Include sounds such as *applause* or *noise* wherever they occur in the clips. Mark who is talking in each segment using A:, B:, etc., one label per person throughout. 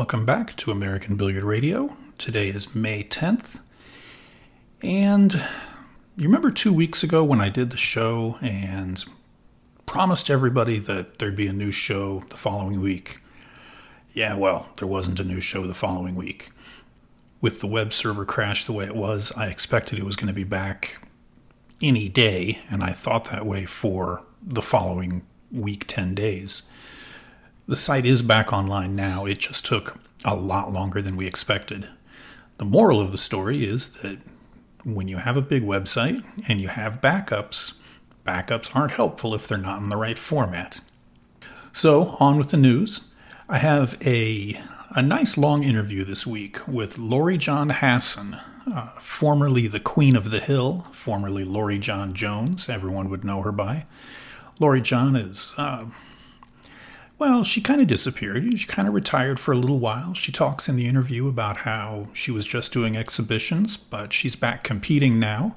A: Welcome back to American Billiard Radio. Today is May 10th. And you remember two weeks ago when I did the show and promised everybody that there'd be a new show the following week? Yeah, well, there wasn't a new show the following week. With the web server crash the way it was, I expected it was going to be back any day, and I thought that way for the following week, 10 days. The site is back online now. It just took a lot longer than we expected. The moral of the story is that when you have a big website and you have backups, backups aren't helpful if they're not in the right format. So, on with the news. I have a, a nice long interview this week with Loree Jon Hasson, uh, formerly the Queen of the Hill, formerly Loree Jon Jones, everyone would know her by. Loree Jon is uh, well, she kind of disappeared. She kind of retired for a little while. She talks in the interview about how she was just doing exhibitions, but she's back competing now.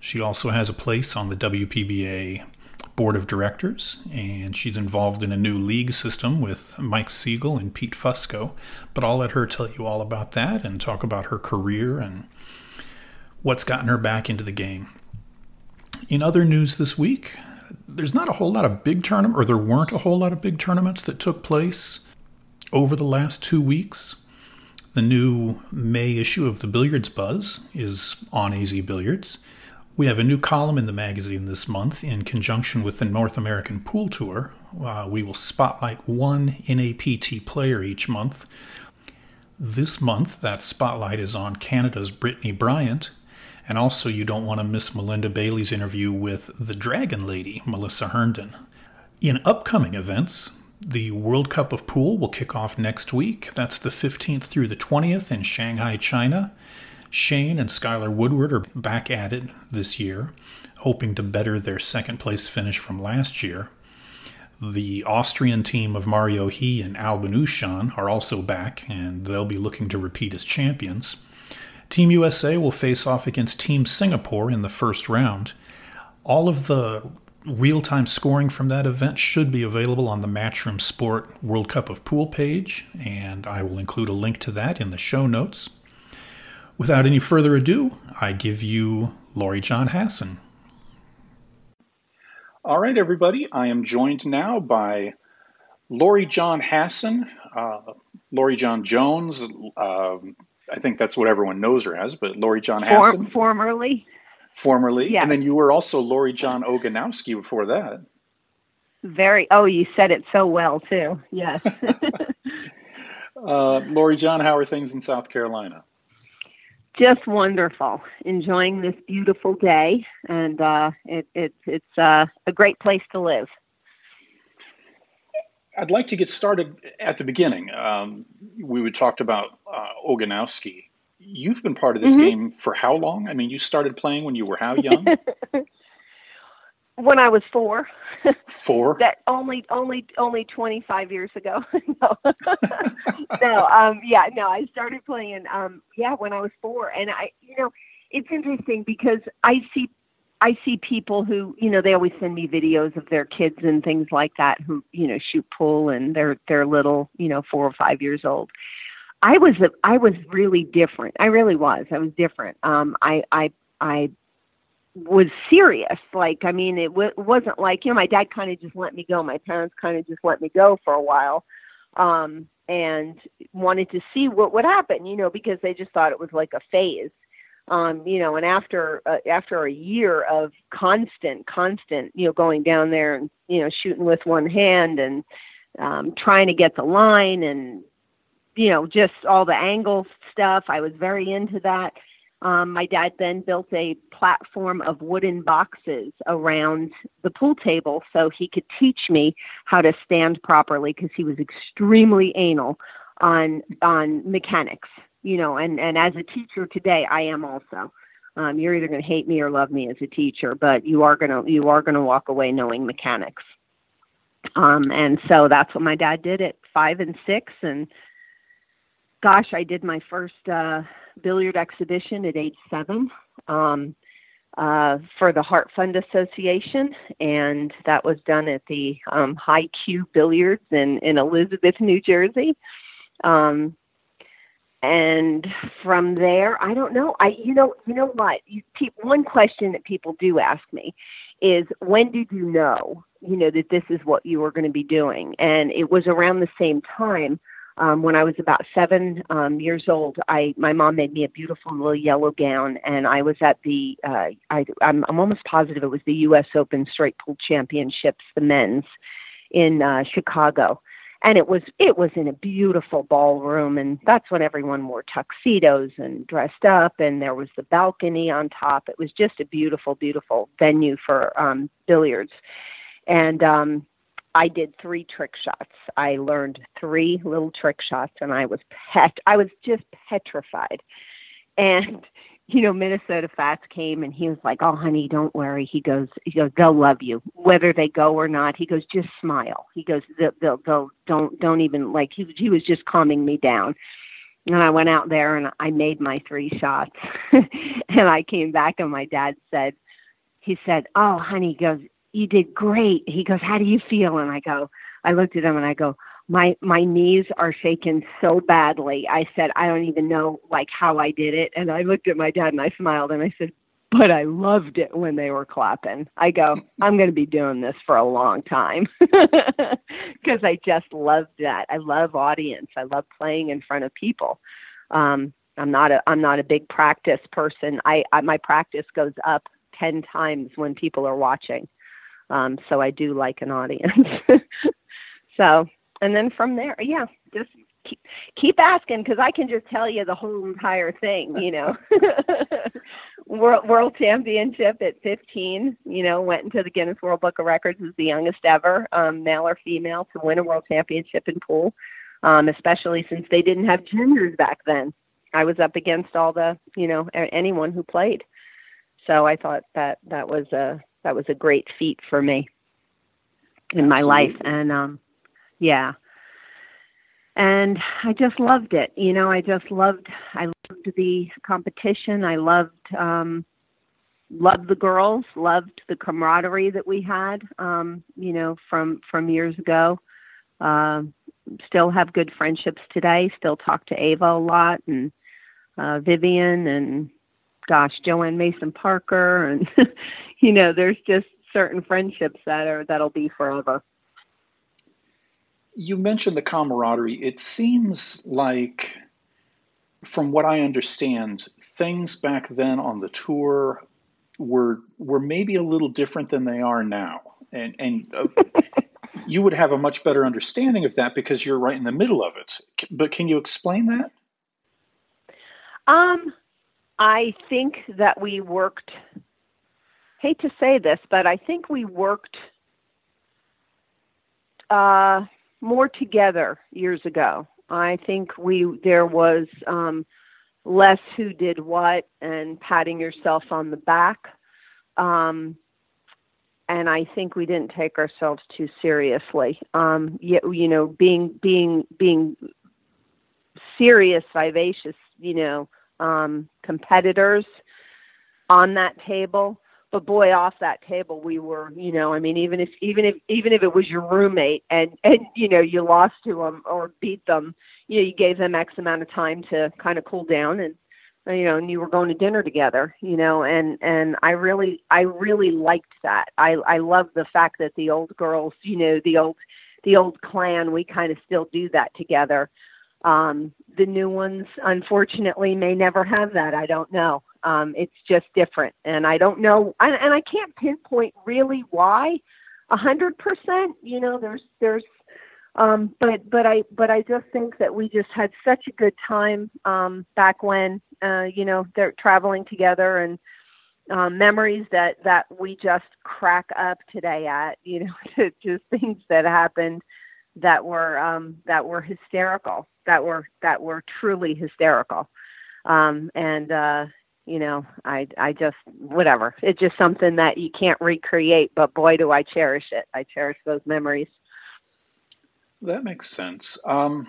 A: She also has a place on the WPBA board of directors, and she's involved in a new league system with Mike Sigel and Pete Fusco. But I'll let her tell you all about that and talk about her career and what's gotten her back into the game. In other news this week, there's not a whole lot of big tournament, or there weren't a whole lot of big tournaments that took place over the last two weeks. The new May issue of the Billiards Buzz is on AZ Billiards. We have a new column in the magazine this month in conjunction with the North American Pool Tour. Uh, we will spotlight one NAPT player each month. This month, that spotlight is on Canada's Brittany Bryant, and also, you don't want to miss Melinda Bailey's interview with the Dragon Lady, Melissa Herndon. In upcoming events, the World Cup of Pool will kick off next week. That's the 15th through the 20th in Shanghai, China. Shane and Skyler Woodward are back at it this year, hoping to better their second place finish from last year. The Austrian team of Mario He and Albin Ouschan are also back, and they'll be looking to repeat as champions. Team USA will face off against Team Singapore in the first round. All of the real time scoring from that event should be available on the Matchroom Sport World Cup of Pool page, and I will include a link to that in the show notes. Without any further ado, I give you Loree Jon Hasson. All right, everybody, I am joined now by Loree Jon Hasson, uh, Loree Jon Jones, uh, I think that's what everyone knows her as, but Loree Jon Hasson.
B: formerly.
A: Formerly. Yes. And then you were also Loree Jon Ogonowski before that.
B: Very. Oh, you said it so well, too. Yes. *laughs*
A: uh, Loree Jon, how are things in South Carolina?
B: Just wonderful. Enjoying this beautiful day, and uh, it, it, it's uh, a great place to live.
A: I'd like to get started at the beginning. Um, we talked about uh, Ogonowski. You've been part of this mm-hmm. game for how long? I mean, you started playing when you were how young? *laughs*
B: when I was four.
A: Four. *laughs*
B: that only only only twenty five years ago. *laughs* no, no. Um, yeah, no. I started playing. Um, yeah, when I was four, and I, you know, it's interesting because I see I see people who, you know, they always send me videos of their kids and things like that who, you know, shoot pool and they're they're little, you know, 4 or 5 years old. I was a, I was really different. I really was. I was different. Um I I I was serious. Like I mean, it w- wasn't like, you know, my dad kind of just let me go. My parents kind of just let me go for a while. Um and wanted to see what would happen, you know, because they just thought it was like a phase um, you know, and after uh, after a year of constant, constant, you know, going down there and you know shooting with one hand and um, trying to get the line and you know just all the angle stuff, I was very into that. Um, my dad then built a platform of wooden boxes around the pool table so he could teach me how to stand properly because he was extremely anal on on mechanics you know, and and as a teacher today, I am also. Um, you're either going to hate me or love me as a teacher, but you are going to you are going to walk away knowing mechanics. Um, and so that's what my dad did at five and six, and gosh, I did my first uh, billiard exhibition at age seven um, uh, for the Heart Fund Association, and that was done at the um, High Q Billiards in in Elizabeth, New Jersey. Um, and from there, I don't know. I you know you know what? You, one question that people do ask me is when did you know you know that this is what you were going to be doing? And it was around the same time um, when I was about seven um, years old. I my mom made me a beautiful little yellow gown, and I was at the uh, I I'm, I'm almost positive it was the U.S. Open Straight Pool Championships, the men's in uh, Chicago and it was it was in a beautiful ballroom and that's when everyone wore tuxedos and dressed up and there was the balcony on top it was just a beautiful beautiful venue for um billiards and um I did three trick shots. I learned three little trick shots and I was pet I was just petrified. And you know, Minnesota Fats came and he was like, "Oh, honey, don't worry." He goes, "He goes, they'll love you whether they go or not." He goes, "Just smile." He goes, "They'll, they'll, they'll don't, don't even like." He he was just calming me down. And I went out there and I made my three shots, *laughs* and I came back and my dad said, he said, "Oh, honey," he goes, "You did great." He goes, "How do you feel?" And I go, I looked at him and I go, my my knees are shaking so badly. I said, I don't even know like how I did it. And I looked at my dad and I smiled and I said, but I loved it when they were clapping. I go, *laughs* I'm going to be doing this for a long time *laughs* because I just love that. I love audience. I love playing in front of people. Um, I'm not a I'm not a big practice person. I, I my practice goes up ten times when people are watching. Um, so I do like an audience. *laughs* so and then from there, yeah, just keep, keep asking because I can just tell you the whole entire thing. You know, *laughs* world world championship at 15. You know, went into the Guinness World Book of Records as the youngest ever um, male or female to win a world championship in pool. Um, especially since they didn't have juniors back then. I was up against all the, you know, anyone who played. So I thought that that was a that was a great feat for me in my Absolutely. life, and um, yeah. And i just loved it you know i just loved i loved the competition. I loved um loved the girls loved the camaraderie that we had um you know from from years ago. Um still have good friendships today still talk to ava a lot and uh vivian and gosh joanne mason parker and *laughs* you know there's just certain friendships that are that'll be forever
A: you mentioned the camaraderie. It seems like, from what I understand, things back then on the tour were were maybe a little different than they are now, and and uh, *laughs* you would have a much better understanding of that because you're right in the middle of it. But can you explain that?
B: Um, I think that we worked. Hate to say this, but I think we worked. Uh, more together years ago. I think we there was um, less who did what and patting yourself on the back. Um, and I think we didn't take ourselves too seriously. Um, you, you know, being being being serious, vivacious, you know, um, competitors on that table but boy off that table we were you know i mean even if even if even if it was your roommate and and you know you lost to them or beat them you know you gave them x amount of time to kind of cool down and you know and you were going to dinner together you know and and i really i really liked that. I i love the fact that the old girls you know the old the old clan we kind of still do that together. Um the new ones unfortunately may never have that i don't know um, it's just different, and I don't know, and, and I can't pinpoint really why. A hundred percent, you know, there's there's um but but i but i just think that we just had such a good time um back when uh you know they're traveling together and um memories that that we just crack up today at you know *laughs* to just things that happened that were um that were hysterical that were that were truly hysterical um and uh you know i i just whatever. It's just something that you can't recreate but boy do i cherish it. I cherish those memories.
A: That makes sense. Um,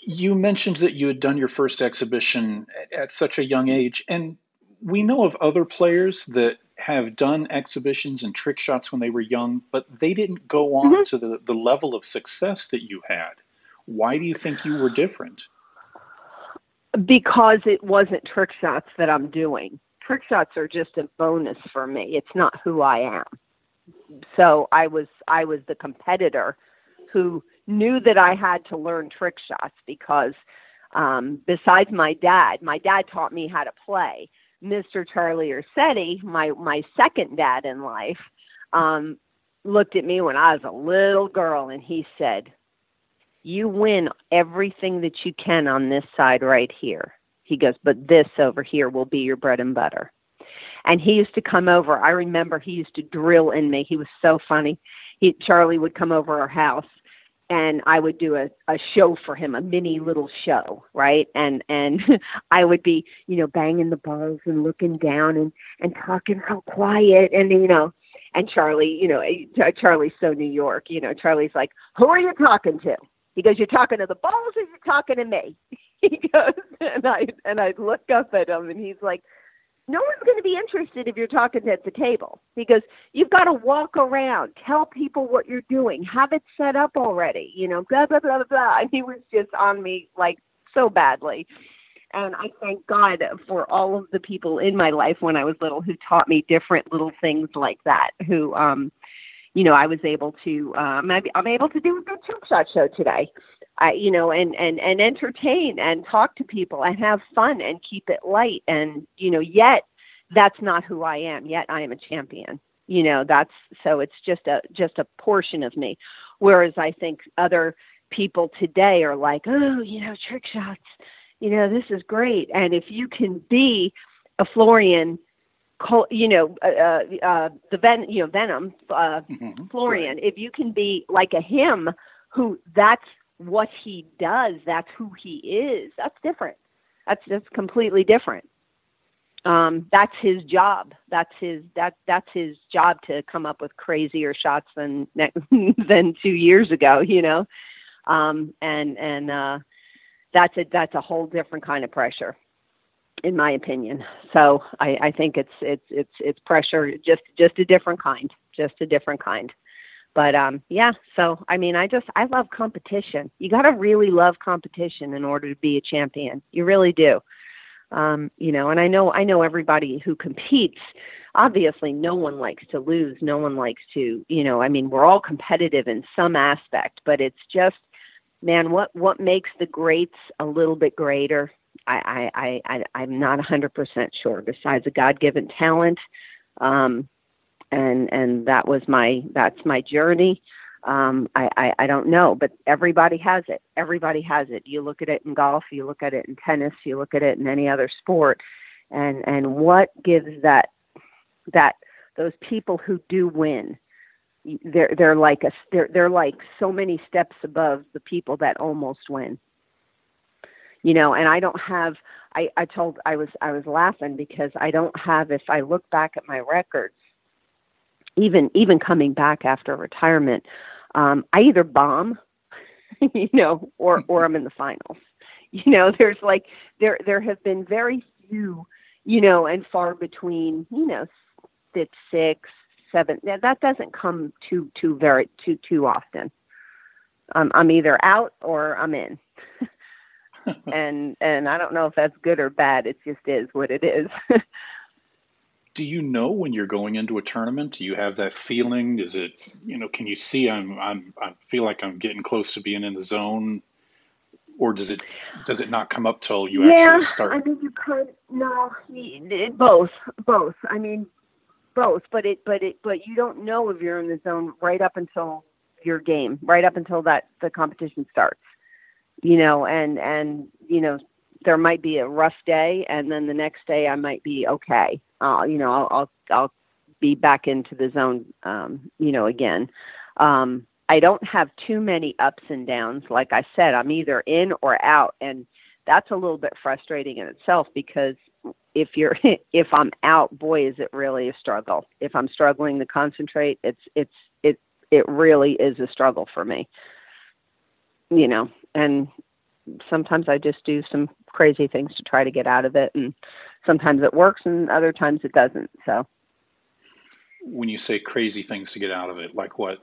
A: you mentioned that you had done your first exhibition at such a young age and we know of other players that have done exhibitions and trick shots when they were young but they didn't go on mm-hmm. to the, the level of success that you had. Why do you think you were different
B: because it wasn't trick shots that I'm doing. Trick shots are just a bonus for me. It's not who I am. So I was I was the competitor who knew that I had to learn trick shots because um besides my dad, my dad taught me how to play. Mr. Charlie Ursitti, my my second dad in life, um looked at me when I was a little girl and he said, you win everything that you can on this side right here. He goes, but this over here will be your bread and butter. And he used to come over. I remember he used to drill in me. He was so funny. He Charlie would come over our house and I would do a, a show for him, a mini little show, right? And and *laughs* I would be, you know, banging the balls and looking down and and talking real quiet and you know, and Charlie, you know, eh, Charlie's so New York, you know, Charlie's like, "Who are you talking to?" He goes, "You're talking to the balls, or you're talking to me?" *laughs* he goes, and I and I look up at him, and he's like, "No one's going to be interested if you're talking at the table." He goes, "You've got to walk around, tell people what you're doing, have it set up already, you know, blah blah blah blah." blah. And he was just on me like so badly. And I thank God for all of the people in my life when I was little who taught me different little things like that. Who um you know, I was able to um I'm able to do a good trick shot show today. I you know, and and and entertain and talk to people and have fun and keep it light and you know, yet that's not who I am. Yet I am a champion. You know, that's so it's just a just a portion of me. Whereas I think other people today are like, "Oh, you know, trick shots. You know, this is great." And if you can be a Florian you know, uh, uh, uh, the ven, you know, Venom, uh, mm-hmm. Florian. Right. If you can be like a him, who that's what he does, that's who he is. That's different. That's that's completely different. Um, that's his job. That's his that that's his job to come up with crazier shots than *laughs* than two years ago. You know, um, and and uh, that's a that's a whole different kind of pressure in my opinion. So I, I think it's it's it's it's pressure, just just a different kind, just a different kind. But um, yeah. So I mean, I just I love competition. You got to really love competition in order to be a champion. You really do. Um, you know, and I know I know everybody who competes. Obviously, no one likes to lose. No one likes to, you know. I mean, we're all competitive in some aspect, but it's just, man, what what makes the greats a little bit greater I, I, I, I'm not 100% sure. Besides a God-given talent, um, and and that was my that's my journey. Um, I, I I don't know, but everybody has it. Everybody has it. You look at it in golf, you look at it in tennis, you look at it in any other sport, and and what gives that that those people who do win they're they're like a they're they're like so many steps above the people that almost win you know and i don't have i i told i was i was laughing because i don't have if i look back at my records even even coming back after retirement um i either bomb *laughs* you know or or i'm in the finals. *laughs* You know there's like there there have been very few you know and far between you know it's six seven that doesn't come too too very too too often. Um, i'm either out or i'm in *laughs* *laughs* and and I don't know if that's good or bad. It just is what it is. *laughs*
A: Do you know when you're going into a tournament? Do you have that feeling? Is it you know? Can you see I'm I'm I feel like I'm getting close to being in the zone, or does it does it not come up till you
B: yeah,
A: actually start?
B: I mean you could no both both. I mean both, but it but it but you don't know if you're in the zone right up until your game, right up until that the competition starts you know, and and you know, there might be a rough day, and then the next day I might be okay. Uh, you know, I'll I'll, I'll be back into the zone, um, you know, again. Um, I don't have too many ups and downs. Like I said, I'm either in or out, and that's a little bit frustrating in itself because if you're *laughs* if I'm out, boy, is it really a struggle. If I'm struggling to concentrate, it's it's it it really is a struggle for me. You know, and sometimes I just do some crazy things to try to get out of it and sometimes it works and other times it doesn't so.
A: When you say crazy things to get out of it like what?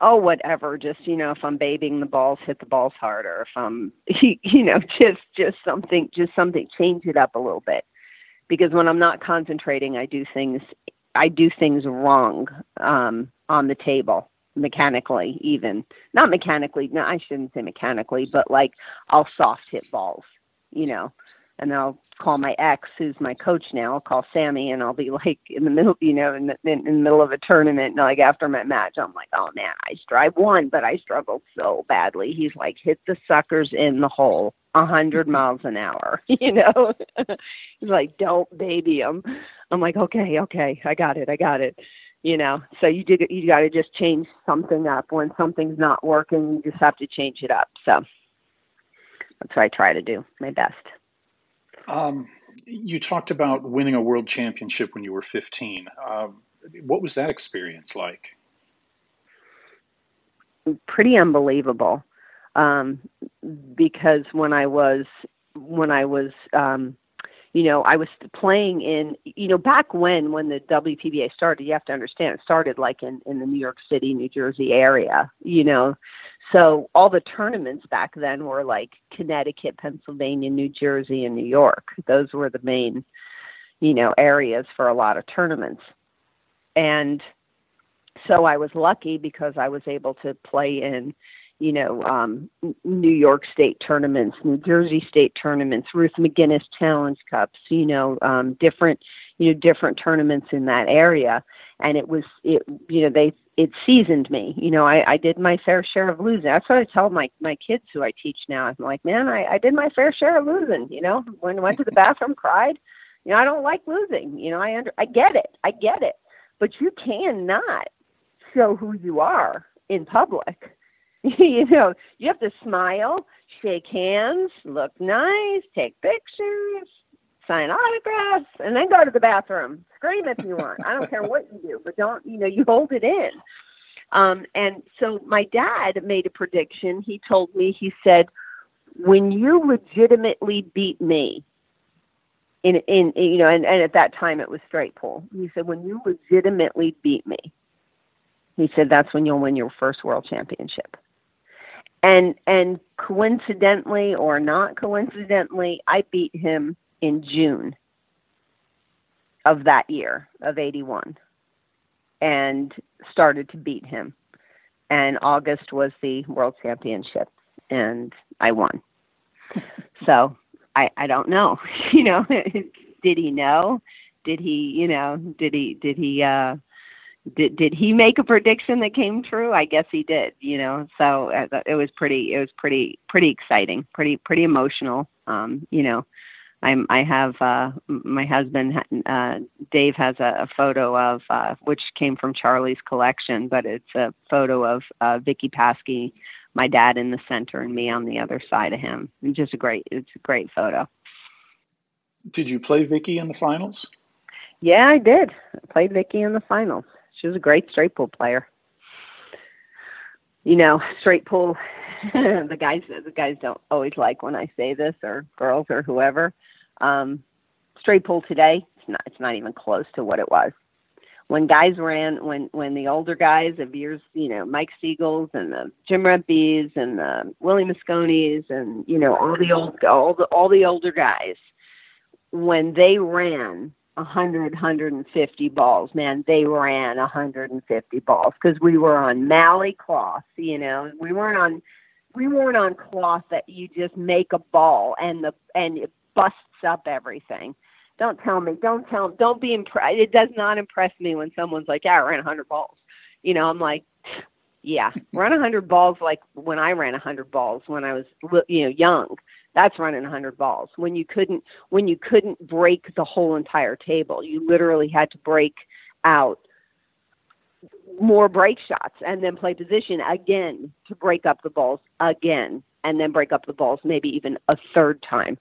B: Oh whatever just you know if i'm babying the balls hit the balls harder if i'm *laughs* you know just just something just something change it up a little bit. Because when i'm not concentrating i do things i do things wrong um on the table mechanically even not mechanically no i shouldn't say mechanically but like i'll soft hit balls you know and I'll call my ex, who's my coach now. I'll call Sammy, and I'll be *laughs* like in the middle, you know, in the, in, in the middle of a tournament, and like after my match, I'm like, oh man, I strive one, but I struggled so badly. He's like, hit the suckers in the hole, a hundred miles an hour, *laughs* you know. *laughs* He's like, don't baby him. I'm like, okay, okay, I got it, I got it. You know, so you did, you got to just change something up when something's not working. You just have to change it up. So that's what I try to do, my best.
A: Um, you talked about winning a world championship when you were 15. Um, what was that experience like?
B: Pretty unbelievable. Um, because when I was when I was um, you know, I was playing in, you know, back when when the WPBA started, you have to understand it started like in in the New York City, New Jersey area, you know. So all the tournaments back then were like Connecticut, Pennsylvania, New Jersey, and New York. Those were the main, you know, areas for a lot of tournaments. And so I was lucky because I was able to play in you know, um, New York State tournaments, New Jersey State tournaments, Ruth McGinnis Challenge Cups, you know, um, different, you know, different tournaments in that area. And it was, it, you know, they, it seasoned me. You know, I, I did my fair share of losing. That's what I tell my my kids who I teach now. I'm like, man, I, I did my fair share of losing. You know, when went to the bathroom, *laughs* cried. You know, I don't like losing. You know, I under, I get it, I get it. But you cannot show who you are in public *laughs* you know, you have to smile, shake hands, look nice, take pictures, sign autographs, and then go to the bathroom. Scream if you want. I don't care what you do, but don't, you know, you hold it in. Um, and so my dad made a prediction. He told me, he said, when you legitimately beat me, in, in, you know, and, and at that time it was straight pool. He said, when you legitimately beat me, he said, that's when you'll win your first world championship and and coincidentally or not coincidentally, I beat him in June of that year of 81 and started to beat him. And August was the world championship and I won. *laughs* so I I don't know. *laughs* you know, *laughs* did he know? Did he, you know, did he did he uh did did he make a prediction that came true? I guess he did. You know, so uh, it was pretty it was pretty pretty exciting, pretty pretty emotional. Um, you know, I'm I have uh, my husband uh, Dave has a, a photo of uh, which came from Charlie's collection, but it's a photo of uh, Vicky Paski, my dad in the center, and me on the other side of him. It's just a great it's a great photo.
A: Did you play Vicky in the finals?
B: Yeah, I did. I played Vicky in the finals. She was a great straight pool player. You know, straight pool. *laughs* the guys, the guys don't always like when I say this, or girls, or whoever. Um, straight pool today, it's not. It's not even close to what it was when guys ran when when the older guys of years you know mike Sigels and the jim Rempes and the willie mosconis and you know all the old all the all the older guys when they ran 100, 150 balls. Man, they ran 150 balls because we were on Mali cloth. You know, we weren't on we weren't on cloth that you just make a ball and the and it busts up everything. Don't tell me. Don't tell. Don't be impressed. It does not impress me when someone's like, "Yeah, I ran 100 balls." You know, I'm like, "Yeah, run 100 balls like when I ran 100 balls when I was, you know, young." That's running 100 balls. When you couldn't when you couldn't break the whole entire table you literally had to break out more break shots and then play position again to break up the balls again and then break up the balls maybe even a third time.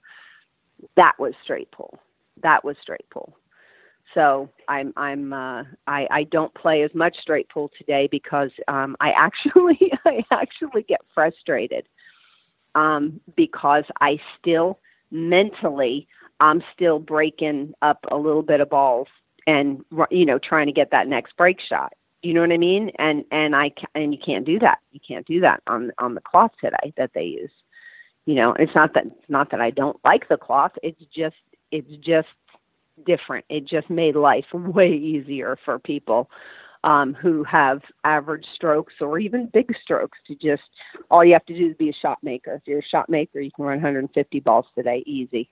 B: That was straight pool. That was straight pool. So i'm i'm uh i i don't play as much straight pool today because um i actually *laughs* i actually get frustrated um, because I still mentally I'm still breaking up a little bit of balls and you know trying to get that next break shot. You know what I mean? And and I and you can't do that. You can't do that on on the cloth today that they use. You know, it's not that it's not that I don't like the cloth. It's just it's just different. It just made life *laughs* way easier for people um, who have average strokes or even big strokes to just all you have to do is be a shot maker. If you're a shot maker, you can run 150 balls today easy.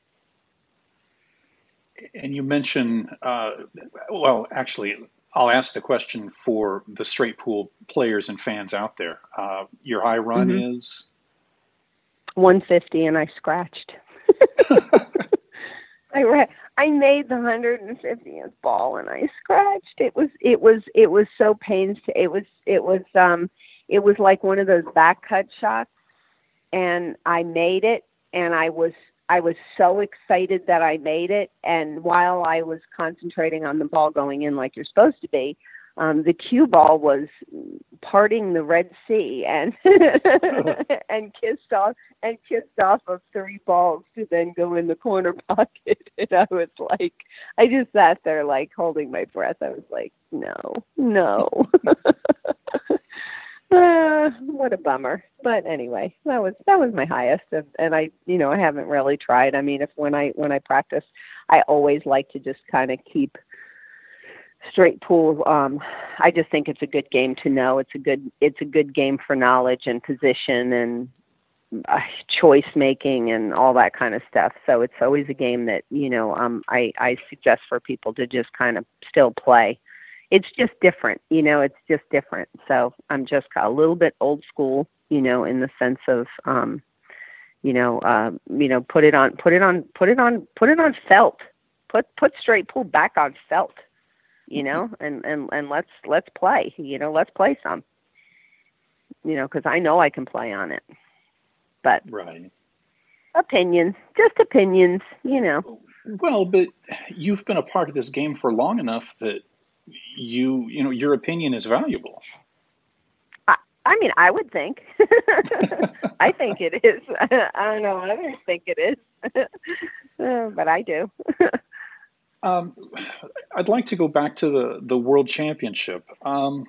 A: And you mentioned, uh, well, actually, I'll ask the question for the straight pool players and fans out there. Uh, your high run mm-hmm. is
B: 150, and I scratched. *laughs* *laughs* I re- I made the 150th ball, and I scratched. It was it was it was so painful. It was it was um it was like one of those back cut shots, and I made it, and I was I was so excited that I made it. And while I was concentrating on the ball going in like you're supposed to be, um, the cue ball was parting the Red Sea and *laughs* and kissed off and kissed off of three balls to then go in the corner *laughs* pocket. And I was like, I just sat there like holding my breath. I was like, no, no. uh, *laughs* what a bummer. But anyway, that was that was my highest, and, and I, you know, I haven't really tried. I mean, if when I when I practice, I always like to just kind of keep straight pool. Um, I just think it's a good game to know. It's a good it's a good game for knowledge and position and uh, choice making and all that kind of stuff. So it's always a game that you know um, I I suggest for people to just kind of still play it's just different, you know, it's just different. So I'm just a little bit old school, you know, in the sense of, um, you know, uh, you know, put it on, put it on, put it on, put it on felt, put, put straight pool back on felt, you know, and, and, and let's, let's play, you know, let's play some, you know, cause I know I can play on it, but
A: right.
B: opinions, just opinions, you know.
A: Well, but you've been a part of this game for long enough that you you know your opinion is valuable.
B: I, I mean, I would think. *laughs* I think it is. *laughs* I don't know. Others think it is, *laughs* uh, but I do.
A: Um, I'd like to go back to the the World Championship. Um,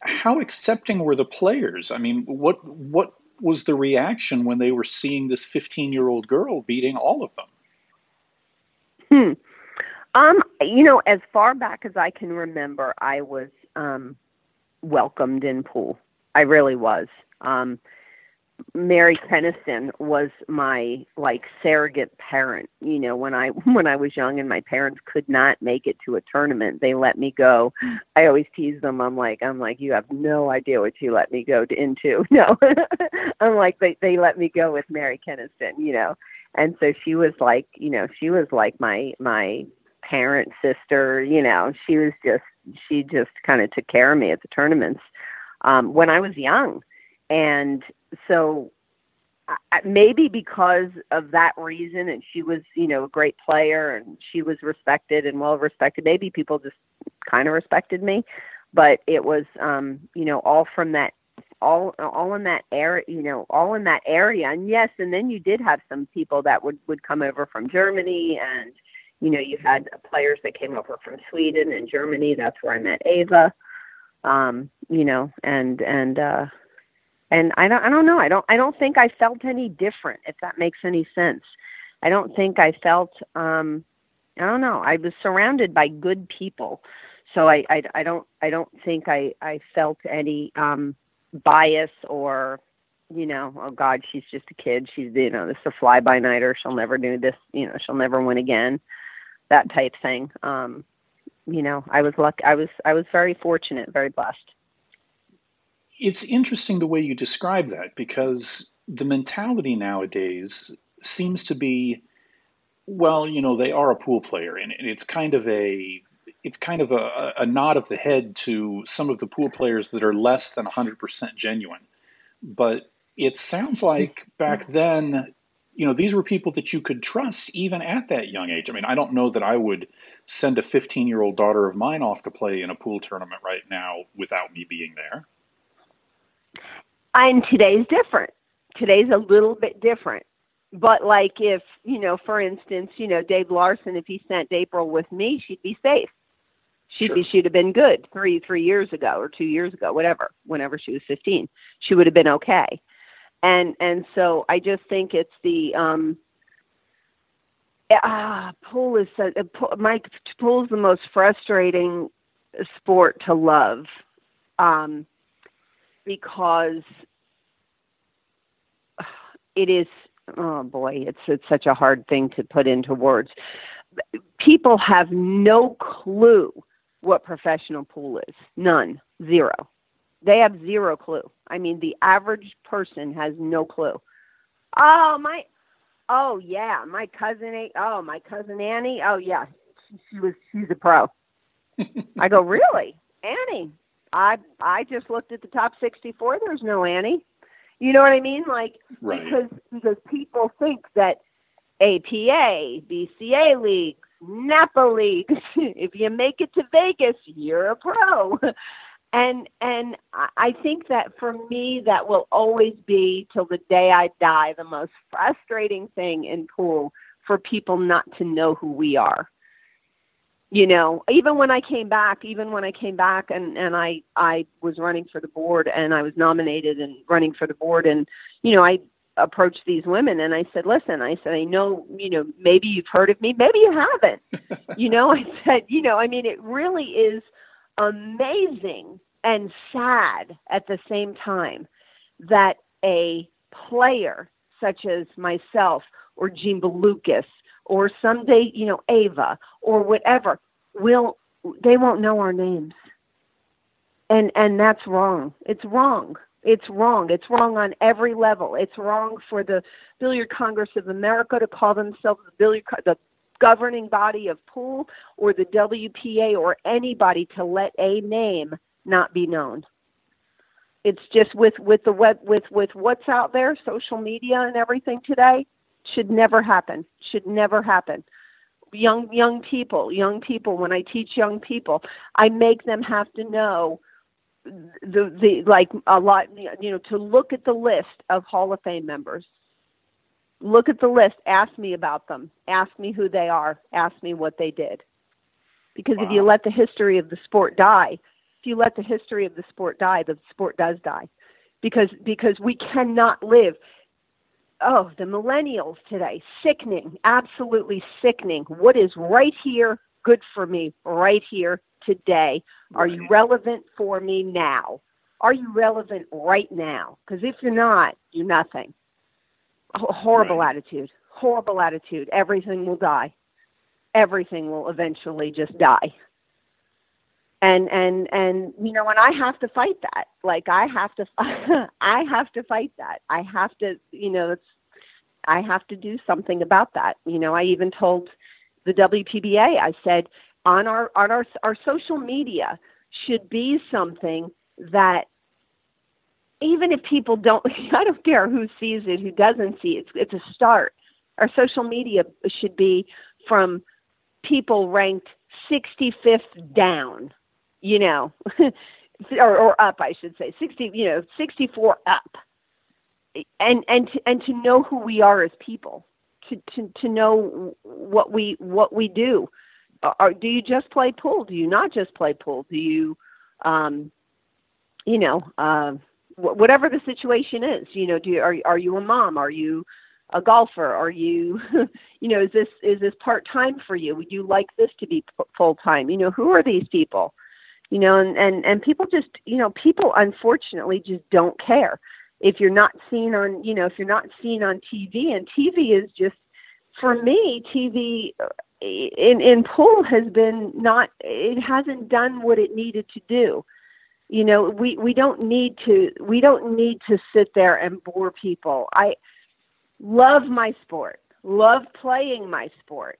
A: how accepting were the players? I mean, what what was the reaction when they were seeing this 15 year old girl beating all of them?
B: Hmm. Um, you know, as far back as I can remember, I was um welcomed in pool. I really was. Um Mary Kenniston was my like surrogate parent. You know, when I *laughs* when I was young and my parents could not make it to a tournament, they let me go. I always tease them. I'm like, I'm like, you have no idea what you let me go to, into. *laughs* No, I'm like, they they let me go with Mary Kenniston. You know, and so she was like, you know, she was like my my parent, sister, you know, she was just she just kind of took care of me at the tournaments um when I was young. And so maybe because of that reason and she was, you know, a great player and she was respected and well respected, maybe people just kind of respected me, but it was um, you know, all from that all all in that area you know all in that area and yes and then you did have some people that would would come over from germany and you know, you had players that came over from Sweden and Germany. That's where I met Ava. Um, you know, and and uh and I don't I don't know. I don't I don't think I felt any different if that makes any sense. I don't think I felt um I don't know. I was surrounded by good people. So I I I don't I don't think I I felt any um bias or you know, oh God, she's just a kid. She's you know, this is a fly by nighter. She'll never do this. You know, she'll never win again that type thing. Um, you know, I was luck. I was I was very fortunate, very blessed.
A: It's interesting the way you describe that because the mentality nowadays seems to be, well, you know, they are a pool player, and it's kind of a it's kind of a, a nod of the head to some of the pool players that are less than 100% genuine. But it sounds like back then you know, these were people that you could trust even at that young age. I mean, I don't know that I would send a 15 year old daughter of mine off to play in a pool tournament right now without me being there.
B: And today's different. Today's a little bit different. But like if, you know, for instance, you know, Dave Larson, if he sent April with me, she'd be safe. She'd
A: Sure.
B: be she'd have been good three three years ago or two years ago, whatever. Whenever she was fifteen, she would have been okay. And and so I just think it's the um ah pool is so, uh, pool- my is the most frustrating sport to love um because it is oh boy it's it's such a hard thing to put into words. People have no clue what professional pool is. None. Zero. They have zero clue. I mean the average person has no clue. Oh my oh yeah my cousin oh my cousin annie oh yeah she, she was she's a pro. *laughs* I go really? Annie i i just looked at the top 64 there's no annie you know what i mean like
A: Right.
B: because because people think that APA, BCA leagues, Napa leagues, *laughs* if you make it to Vegas, you're a pro. *laughs* And and I- I think that for me that will always be till the day I die the most frustrating thing in pool for people not to know who we are. You know, even when I came back, even when I came back and and I I was running for the board and I was nominated and running for the board and you know, I approached these women and I said, listen, I said, I know, you know, maybe you've heard of me, maybe you haven't. *laughs* you know, I said, you know, I mean, it really is amazing and sad at the same time that a player such as myself or Jean Balukas or someday, you know, Ava or whatever will, they won't know our names. And, and that's wrong. It's wrong. It's wrong. It's wrong on every level. It's wrong for the Billiard Congress of America to call themselves the billiard the governing body of pool or the WPA or anybody to let a name not be known. It's just with with the web with with what's out there, social media and everything today should never happen. Should never happen. Young young people, young people when I teach young people, I make them have to know the the like a lot you know to look at the list of Hall of Fame members. Look at the list. Ask me about them. Ask me who they are. Ask me what they did. Because if you let the history of the sport die, if you let the history of the sport die, the sport does die. Because because we cannot live. Oh, the millennials today, sickening, absolutely sickening. What is right here good for me right here today? Are you relevant for me now? Are you relevant right now? Because if you're not, you're nothing. H- horrible
A: Right.
B: attitude. Horrible attitude. Everything will die. Everything will eventually just die. And and and you know, and I have to fight that. Like I have to, *laughs* I have to fight that. I have to, you know, it's, I have to do something about that. You know, I even told the WPBA. I said on our on our our social media should be something that even if people don't *laughs* I don't care who sees it, who doesn't see it, it's, it's a start. Our social media should be from people ranked 65th down, you know, *laughs* or, or up, I should say, 60, you know, 64 up, and and to, and to know who we are as people, to to to know what we what we do. Or do you just play pool? Do you not just play pool? Do you, um, you know, uh, wh- whatever the situation is, you know, do you, are are you a mom? Are you a golfer? Are you, *laughs* you know, is this is this part time for you? Would you like this to be full time? You know, who are these people? You know, and and and people just, you know, people unfortunately just don't care. If you're not seen on, you know, if you're not seen on TV, and TV is just, for me, TV uh, in in pool has been not, it hasn't done what it needed to do. You know we we don't need to we don't need to sit there and bore people. I love my sport love playing my sport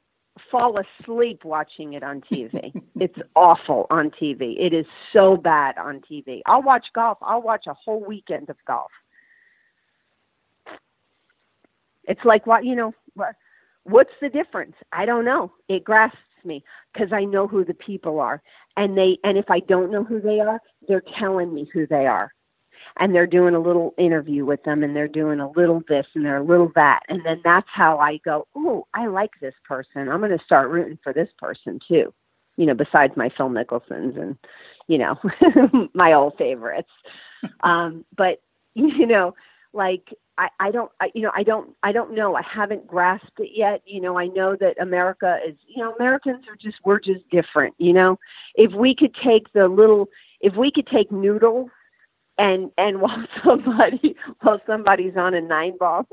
B: fall asleep watching it on tv it's awful on tv it is so bad on tv i'll watch golf. I'll watch a whole weekend of golf. It's like what you know what what's the difference? I don't know. It grasps me because I know who the people are. And they and if I don't know who they are, they're telling me who they are. And they're doing a little interview with them and they're doing a little this and they're a little that. And then that's how I go, Oh, I like this person. I'm gonna start rooting for this person too. you know, besides my Phil Mickelsons and, you know, *laughs* my old favorites. *laughs* Um, but you know, like I, I don't I, you know I don't I don't know I haven't grasped it yet you know I know that America is you know Americans are just we're just different you know if we could take the little if we could take noodles and and *laughs* while somebody while somebody's on a nine ball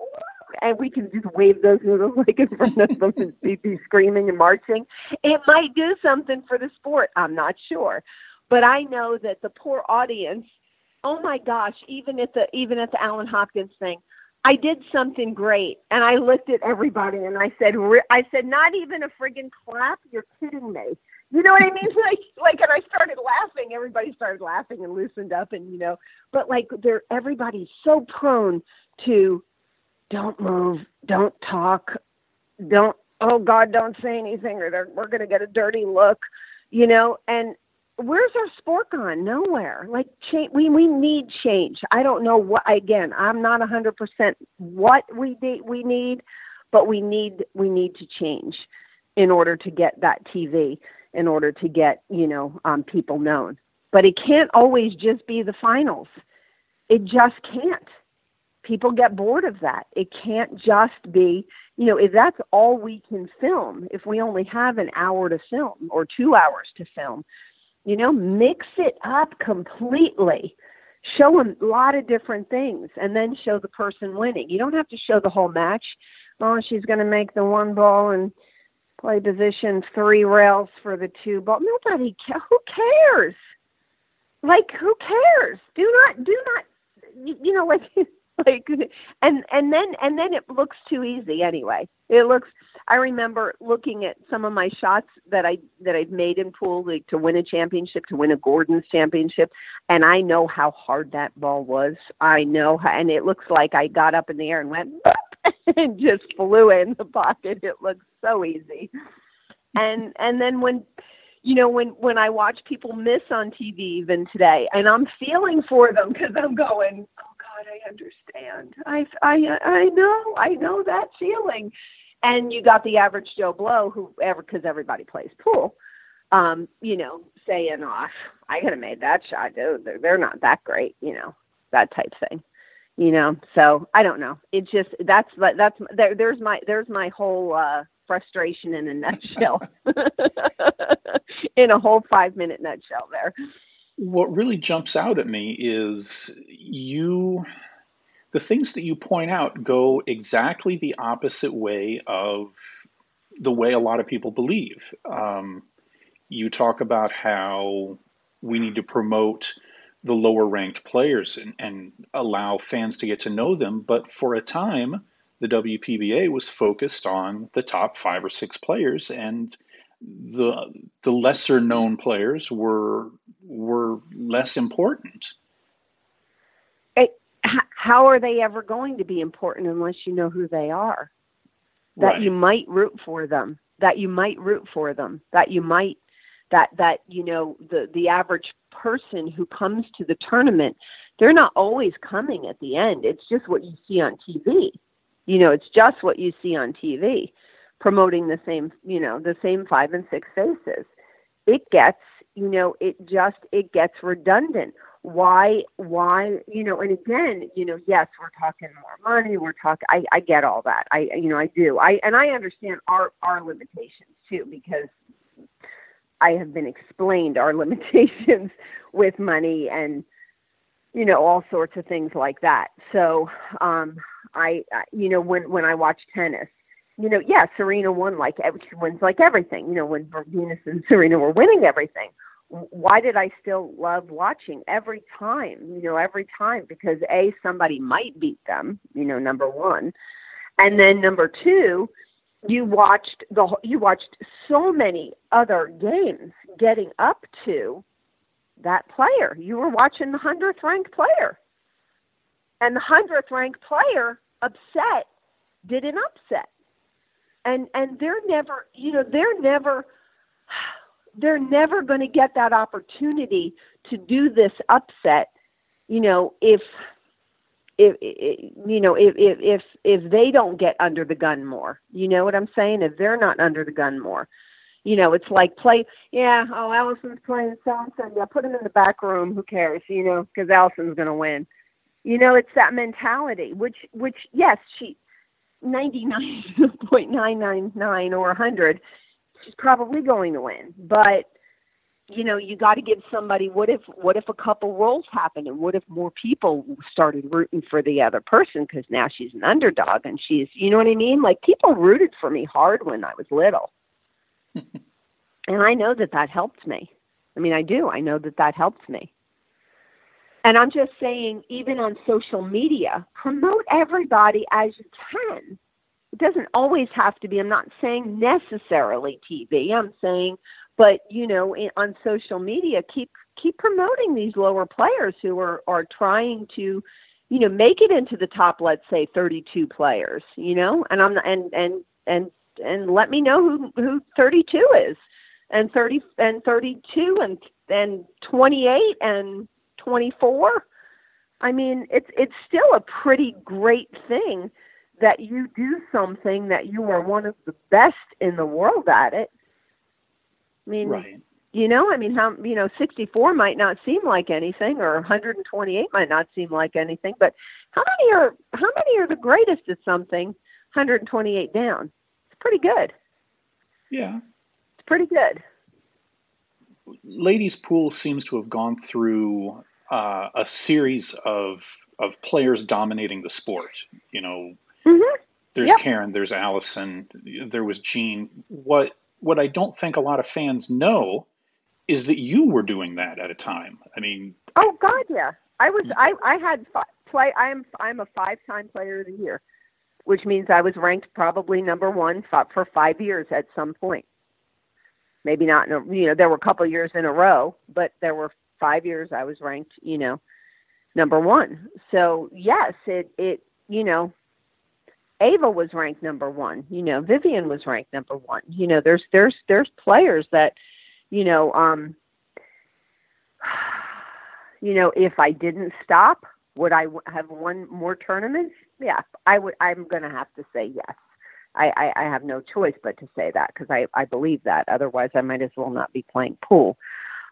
B: and we can just wave those noodles like in front of them and be, be screaming and marching it might do something for the sport i'm not sure but i know that the poor audience oh my gosh even at the even at the allen hopkins thing I did something great, and I looked at everybody and I said, "I said, not even a friggin' clap. You're kidding me." You know what I mean? *laughs* Like, like, and I started laughing. Everybody started laughing and loosened up, and you know, but like, they're everybody's so prone to, don't move, don't talk, don't. Oh God, don't say anything, or we're gonna get a dirty look, you know. And where's our sport gone? Nowhere. Like, change. We we need change. I don't know what. Again, I'm not a hundred percent what we de- we need, but we need we need to change in order to get that TV in order to get you know um, people known. But it can't always just be the finals. It just can't. People get bored of that. It can't just be you know if that's all we can film. If we only have an hour to film or two hours to film, you know, mix it up completely. Show them a lot of different things and then show the person winning. You don't have to show the whole match. Oh, she's going to make the one ball and play position three rails for the two ball. Nobody ca- who cares? Like who cares? Do not do not you, you know like *laughs* *laughs* like and and then and then it looks too easy anyway. It looks I remember looking at some of my shots that I that I've made in pool like to win a championship, to win a Gordon's championship, and I know how hard that ball was. I know how, and it looks like I got up in the air and went *laughs* and just flew in the pocket. It looks so easy. And and then when you know when when I watch people miss on TV even today, and I'm feeling for them because I'm going, God, I understand. I I I know I know that feeling. And you got the average Joe Blow who ever because everybody plays pool, um, you know, saying, "Oh, I could have made that shot, dude. They're, they're not that great," you know, that type thing you know so i don't know it just that's that's there, there's my there's my whole uh frustration in a nutshell *laughs* in a whole five minute nutshell there
A: what really jumps out at me is you the things that you point out go exactly the opposite way of the way a lot of people believe um, you talk about how we need to promote the lower ranked players and, and allow fans to get to know them. But for a time, the WPBA was focused on the top five or six players, and the the lesser known players were were less important.
B: It, how are they ever going to be important unless you know who they are? That right. you might root for them. That you might root for them. That you might that that you know the the average person who comes to the tournament they're not always coming at the end it's just what you see on tv you know it's just what you see on tv promoting the same you know the same five and six faces. It gets you know it just it gets redundant. Why why you know and again you know yes we're talking more money we're talking i i get all that. I you know i do. I and i understand our our limitations too because I have been explained our *laughs* limitations with money and you know all sorts of things like that. So um I you know when when I watch tennis, you know, yeah, Serena won like she wins like everything. You know, when Venus and *laughs* Serena were winning everything. Why did I still love watching every time? You know, every time because a somebody might beat them. You know, number one, and then number two, you watched the you watched so many other games getting up to that player. You were watching the hundredth ranked player, and the hundredth ranked player upset did an upset, and and they're never you know they're never they're never going to get that opportunity to do this upset. You know if if, if you know if, if if if they don't get under the gun more you know what i'm saying if they're not under the gun more You know, it's like play. Yeah, oh, Allison's playing so and so. Yeah, put him in the back room. Who cares? You know, because Allison's going to win. You know, it's that mentality. Which, which, yes, she ninety nine point nine nine nine or a hundred. She's probably going to win, but you know you got to give somebody what if what if a couple roles happen and what if more people started rooting for the other person because now she's an underdog and she's you know what i mean? Like people rooted for me hard when i was little. *laughs* And i know that that helped me. I mean i do. I know that that helped me and i'm just saying even on social media promote everybody as you can. It doesn't always have to be. I'm not saying necessarily tv i'm saying but you know in, on social media keep keep promoting these lower players who are are trying to you know make it into the top let's say 32 players you know? And i'm and and and and let me know who who 32 is and 30 and 32 and and 28 and 24 i mean it's it's still a pretty great thing that you do something that you are one of the best in the world at it I mean,
A: right.
B: you know, I mean, how you know, 64 might not seem like anything, or 128 might not seem like anything, but how many are how many are the greatest at something? 128 down. It's pretty good.
A: Yeah,
B: it's pretty good.
A: Ladies pool seems to have gone through uh, a series of of players dominating the sport. You know,
B: mm-hmm.
A: there's
B: yep.
A: Karen, there's Allison, there was Jean. What what I don't think a lot of fans know is that you were doing that at a time. I mean,
B: oh God, yeah, I was. I I had play. I'm I'm a five time player of the year, which means I was ranked probably number one for five years at some point. Maybe not. In a, you know, there were a couple of years in a row, but there were five years I was ranked. You know, number one. So yes, it it you know Ava was ranked number one. You know, Vivian was ranked number one. You know, there's there's there's players that, you know, um, *sighs* you know, if I didn't stop, would I have won more tournaments? Yeah, I would. I'm going to have to say yes. I, I, I have no choice but to say that because I, I believe that. Otherwise, I might as well not be playing pool.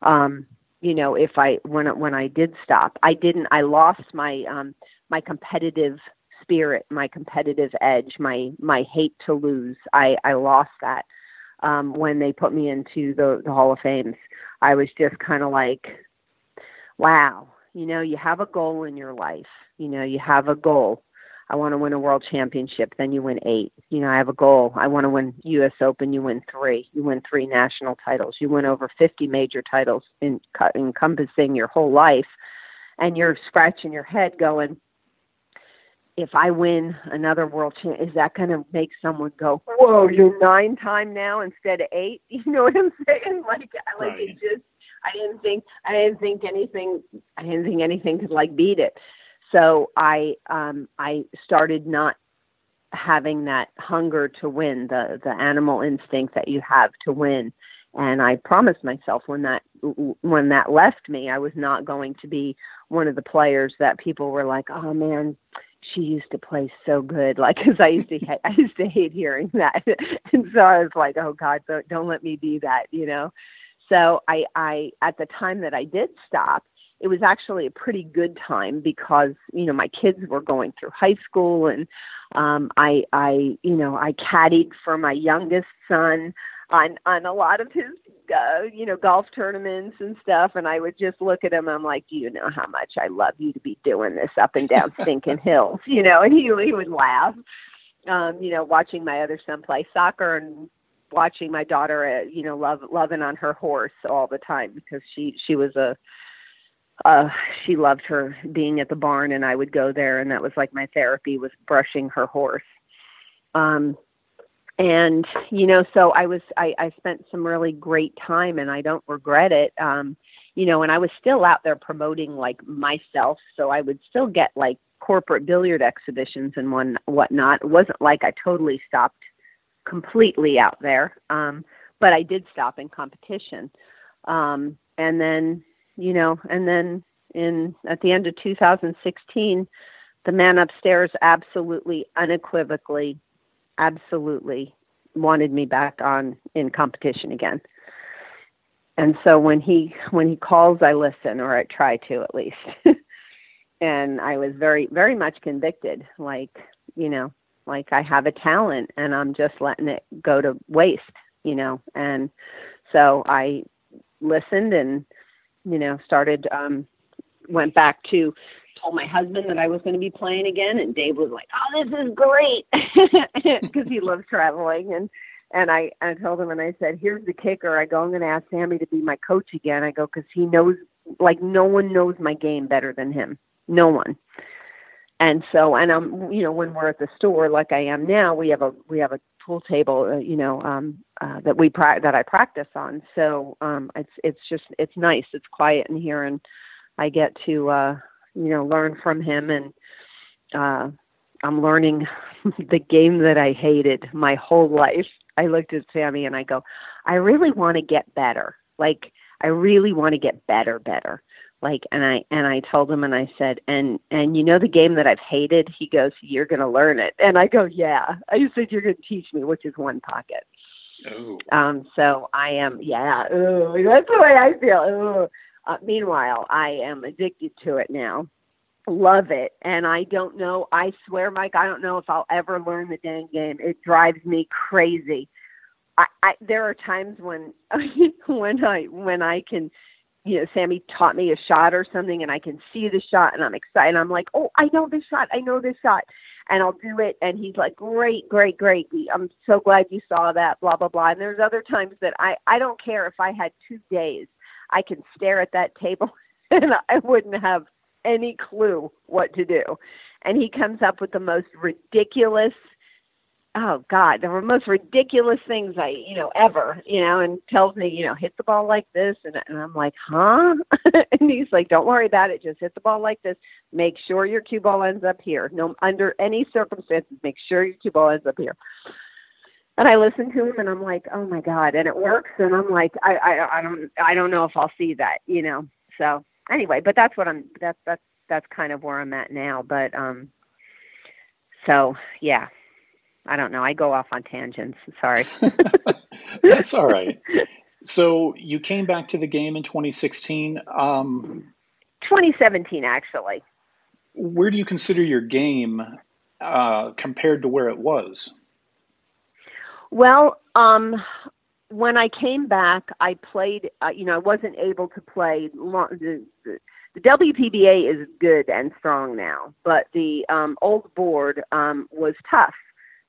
B: Um, you know, if I when when I did stop, I didn't. I lost my um, my competitive spirit, my competitive edge, my my hate to lose. I I lost that um, when they put me into the, the Hall of Fames. I was just kind of like, wow, you know, you have a goal in your life. You know, you have a goal. I want to win a world championship. Then you win eight. You know, I have a goal. I want to win U.S. Open. You win three. You win three national titles. You win over 50 major titles in, encompassing your whole life. And you're scratching your head going, if I win another world champ, is that going to make someone go, "Whoa, you're nine time now instead of eight? *laughs* You know what I'm saying? Like, like
A: right.
B: it just, I didn't think, I didn't think anything, I didn't think anything could like beat it. So I, um, I started not having that hunger to win, the the animal instinct that you have to win. And I promised myself when that when that left me, I was not going to be one of the players that people were like, "Oh man, she used to play so good. *laughs* Like because i used to ha- i used to hate hearing that. *laughs* And so i was like oh god don't, don't let me be that you know? So i i at the time that i did stop it was actually a pretty good time because you know my kids were going through high school and um i i you know i caddied for my youngest son on on a lot of his uh, you know golf tournaments and stuff. And I would just look at him I'm like do you know how much I love you to be doing this up and down stinking hills? *laughs* You know and he he would laugh um you know watching my other son play soccer and watching my daughter uh, you know love loving on her horse all the time because she she was a uh she loved her being at the barn and I would go there and that was like my therapy was brushing her horse. Um and you know so i was i i spent some really great time and i don't regret it. Um you know and i was still out there promoting like myself so i would still get like corporate billiard exhibitions and one whatnot. It wasn't like i totally stopped completely out there um but i did stop in competition. Um and then you know and then in at the end of 2016 the man upstairs absolutely unequivocally absolutely wanted me back on in competition again. And so when he when he calls, I listen, or I try to at least. *laughs* and I was very very much convicted, like you know, like I have a talent, and I'm just letting it go to waste, you know. And so I listened and you know started um went back to told my husband that I was going to be playing again, and Dave was like, "Oh, this is great," *laughs* because he loves traveling. And and I I told him, and I said, "Here's the kicker." I go, "I'm going to ask Sammy to be my coach again." I go, "Because he knows, like, no one knows my game better than him. No one." And so, and I'm, you know, when we're at the store, like I am now, we have a we have a pool table, uh, you know, um, uh, that we pra- that I practice on. So um, it's it's just it's nice. It's quiet in here, and I get to uh, you know learn from him and uh I'm learning *laughs* the game that I hated my whole life. I looked at Sammy and I go, I really want to get better. Like I really want to get better, better. Like and I and I told him and I said, and and you know the game that I've hated? He goes, You're gonna learn it. And I go, Yeah. I said you're gonna teach me, which is one pocket.
A: Oh.
B: Um, so I am yeah, ooh, that's the way I feel. Ooh. Uh, meanwhile, I am addicted to it now. Love it. And I don't know, I swear, Mike, I don't know if I'll ever learn the dang game. It drives me crazy. I, I there are times when *laughs* when I when I can you know, Sammy taught me a shot or something and I can see the shot and I'm excited. I'm like, oh, I know this shot. I know this shot. And I'll do it. And he's like, great, great, great. I'm so glad you saw that, blah, blah, blah. And there's other times that I, I don't care if I had two days I can stare at that table *laughs* and I wouldn't have any clue what to do. And he comes up with the most ridiculous oh god the most ridiculous things i you know ever you know and tells me you know hit the ball like this and, and i'm like huh *laughs* and he's like don't worry about it just hit the ball like this make sure your cue ball ends up here no under any circumstances make sure your cue ball ends up here and I listen to him and I'm like, oh my god, and it works. And I'm like, I, I, I don't, I don't know if I'll see that, you know. So anyway, but that's what I'm. That's that's that's kind of where I'm at now. But um, so yeah, I don't know. I go off on tangents. Sorry. *laughs*
A: that's all right. So you came back to the game in 2016. Um,
B: 2017, actually.
A: Where do you consider your game uh, compared to where it was?
B: Well, um, when I came back, I played. Uh, you know, I wasn't able to play. Long, the, the, the WPBA is good and strong now, but the um, old board um, was tough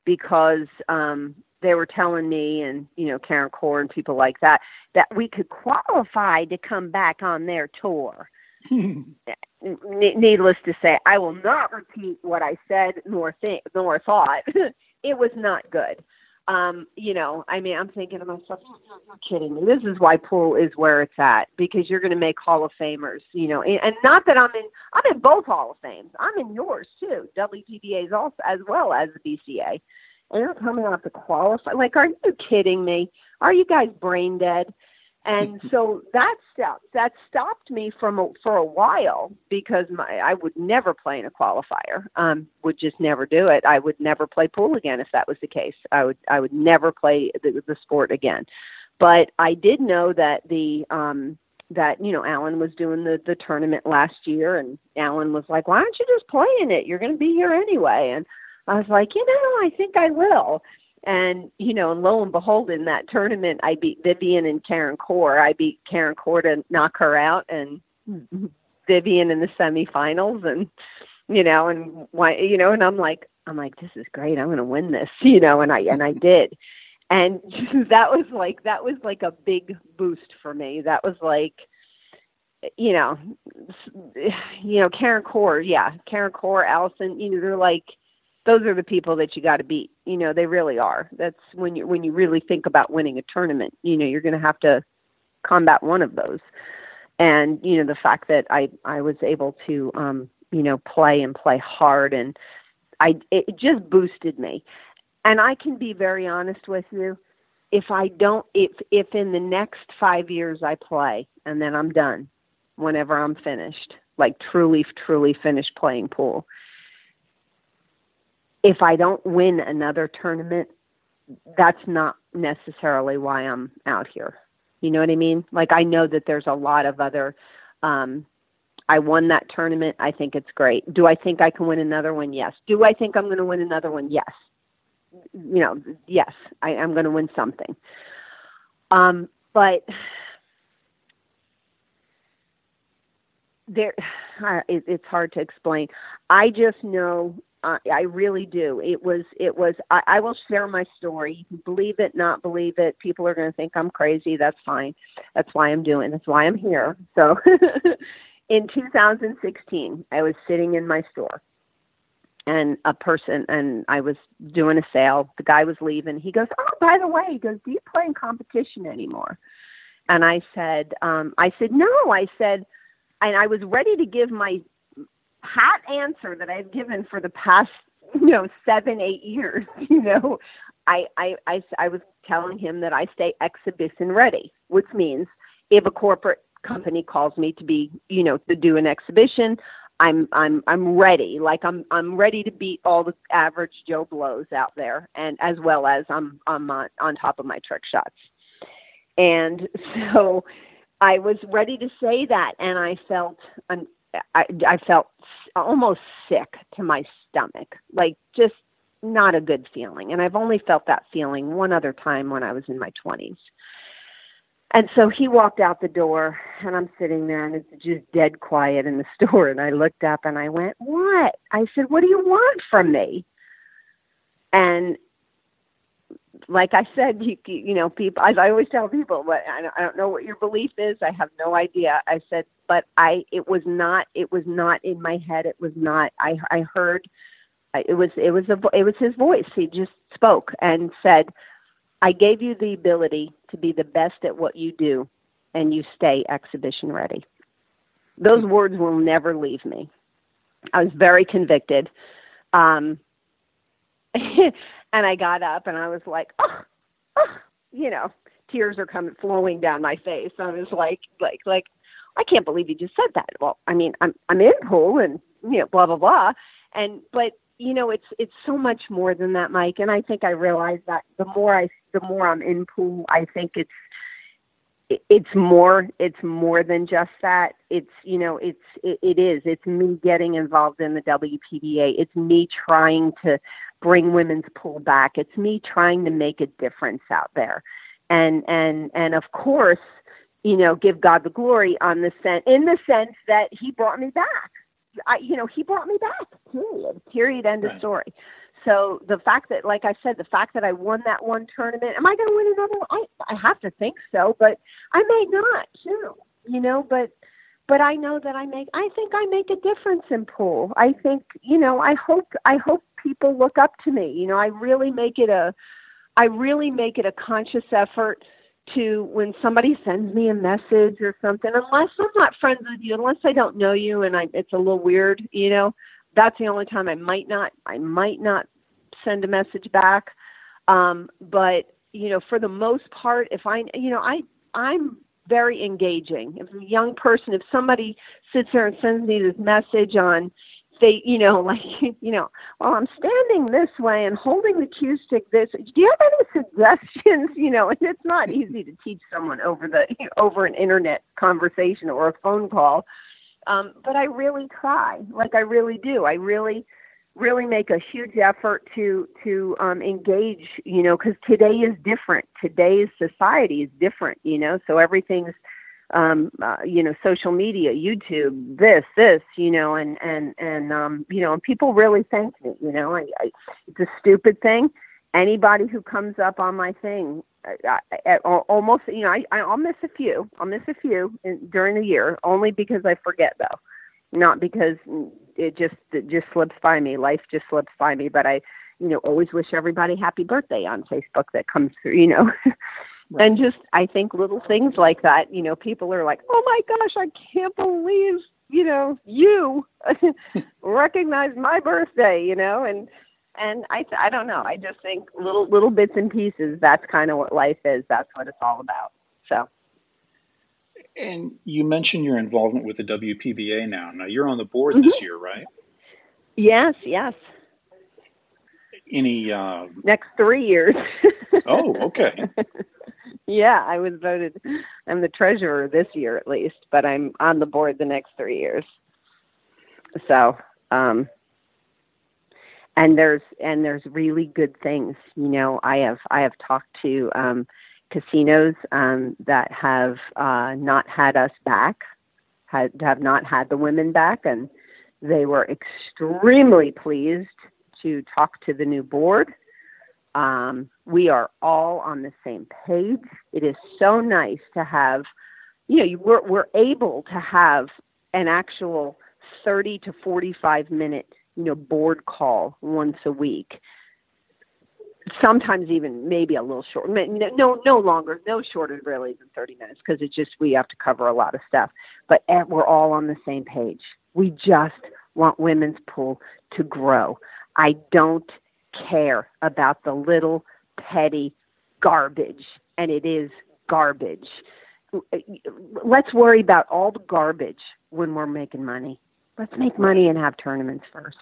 B: because um, they were telling me and you know Karen Corr and people like that that we could qualify to come back on their tour. *laughs* Needless to say, I will not repeat what I said nor think nor thought. *laughs* it was not good um, you know, I mean, I'm thinking to myself, you're, kidding me. This is why pool is where it's at because you're going to make Hall of Famers, you know, and, and not that I'm in, I'm in both Hall of Fames. I'm in yours too, WPBA's also as well as the BCA. And you're coming off to qualify. Like, are you kidding me? Are you guys brain dead? And *laughs* so that stopped that stopped me from a, for a while because my I would never play in a qualifier. Um, would just never do it. I would never play pool again if that was the case. I would I would never play the, the sport again. But I did know that the um, that you know Allen was doing the the tournament last year, and Allen was like, "Why don't you just play in it? You're going to be here anyway." And I was like, "You know, I think I will." And you know, and lo and behold, in that tournament, I beat Vivian and Karen Corr. I beat Karen Corr to knock her out, and mm-hmm. Vivian in the semifinals, and you know, and why, you know, and I'm like, I'm like, this is great. I'm going to win this, *laughs* you know, and I and I did, and *laughs* that was like that was like a big boost for me. That was like, you know, *sighs* you know, Karen Corr, yeah, Karen Corr, Allison, you know, they're like those are the people that you got to beat. You know, they really are. That's when you when you really think about winning a tournament. You know, you're going to have to combat one of those. And you know, the fact that I I was able to um, you know play and play hard, and I it just boosted me. And I can be very honest with you. If I don't, if if in the next five years I play and then I'm done, whenever I'm finished, like truly truly finished playing pool if I don't win another tournament, that's not necessarily why I'm out here. You know what I mean? Like I know that there's a lot of other um I won that tournament. I think it's great. Do I think I can win another one? Yes. Do I think I'm going to win another one? Yes. You know, yes, I am going to win something. Um, but there, *sighs* it, it's hard to explain. I just know uh, I really do. It was, it was, I, I will share my story. Believe it, not believe it. People are going to think I'm crazy. That's fine. That's why I'm doing, that's why I'm here. So *laughs* in 2016, I was sitting in my store and a person, and I was doing a sale. The guy was leaving. He goes, Oh, by the way, he goes, Do you play in competition anymore? And I said, um, I said, No. I said, and I was ready to give my pat answer that I've given for the past, *laughs* you know, seven, eight years. *laughs* You know, I, I, I, I was telling him that I stay exhibition ready, which means if a corporate company calls me to be, you know, to do an exhibition, I'm I'm I'm ready. Like I'm I'm ready to beat all the average Joe blows out there, and as well as I'm I'm on, on top of my trick shots. And *laughs* so I was ready to say that, and I felt I, I felt almost sick to my stomach, like just not a good feeling. And I've only felt that feeling one other time when I was in my 20s. And so he walked out the door, and I'm sitting there, and it's just dead quiet in the *laughs* store. And I looked up and I went, What? I said, What do you want from me? And like I said, you you know, people. I, I always tell people, don't, I don't know what your belief is. I have no idea. I said, but I. It was not. It was not in my head. It was not. I I heard. It was. It was a. It was his voice. He just spoke and said, "I gave you the ability to be the best at what you do, and you stay exhibition ready." Those words will never leave me. I was very convicted. Um, *laughs* and I got up and I was like, oh, oh, you know, tears are coming flowing down my face. I was like, like, like, I can't believe you just said that. Well, I mean, I'm I'm in pool and you know, blah blah blah, and but you know, it's it's so much more than that, Mike. And I think I realize that the more I the more I'm in pool, I think it's it's more it's more than just that it's you know it's it, it is it's me getting involved in the WPBA it's me trying to bring women's pool back. It's me trying to make a difference out there. And and and of course, you know, give God the glory on the sense in the sense that he brought me back. I you know, he brought me back. Period. Period end right. of story. So the fact that, like I said, the fact that I won that one tournament, am I going to win another? One? I I have to think so, but I may not too. You know, but but I know that I make I think I make a difference in pool. I think, you know, I hope I hope people look up to me. You know, I really make it a I really make it a conscious effort to when somebody sends me a message or something, unless I'm not friends with you, unless I don't know you and I it's a little weird, you know, that's the only time I might not I might not send a message back. Um, but you know, for the most part, if I you know, I I'm very engaging. If a young person, if somebody sits there and sends me this message on they, you know, *laughs* like, you know, well, I'm standing this way and holding the cue stick this. Do you have any suggestions? *laughs* You know, and it's not easy to teach someone over the *laughs* over an internet conversation or a phone call. Um, but I really try, like I really do. I really, really make a huge effort to to um, engage. You know, because today is different. Today's society is different. You know, so everything's um uh, you know social media youtube this this you know and and and um you know and people really thank me you know I, I it's a stupid thing. Anybody who comes up on my thing I, I, almost you know I I'll miss a few. I'll miss a few in, during the year only because I forget though. Not because it just it just slips by me. Life just slips by me but I you know always wish everybody happy birthday on Facebook that comes through you know *laughs* Right. And just, I think little things like that, you know, people are like, oh my gosh, I can't believe, you know, you *laughs* recognize my birthday, you know, and, and I, I don't know. I just think little, little bits and pieces, that's kind of what life is. That's what it's all about. So.
A: And you mentioned your involvement with the WPBA now. Now you're on the board mm-hmm. this year, right?
B: Yes, yes.
A: Any uh,
B: next three years? *laughs*
A: oh, okay.
B: Yeah, I was voted. I'm the treasurer this year at least, but I'm on the board the next three years. So, um, and there's and there's really good things. You know, I have I have talked to um, casinos um, that have uh, not had us back, had have not had the women back, and they were extremely pleased to talk to the new board. Um, we are all on the same page. It is so nice to have, you know, we're, we're able to have an actual 30 to 45 minute, you know, board call once a week. Sometimes even maybe a little short, no, no longer, no shorter really than 30 minutes because it's just we have to cover a lot of stuff. But eh, we're all on the same page. We just want women's pool to grow. I don't care about the little petty garbage, and it is garbage. Let's worry about all the garbage when we're making money. Let's make money and have tournaments first.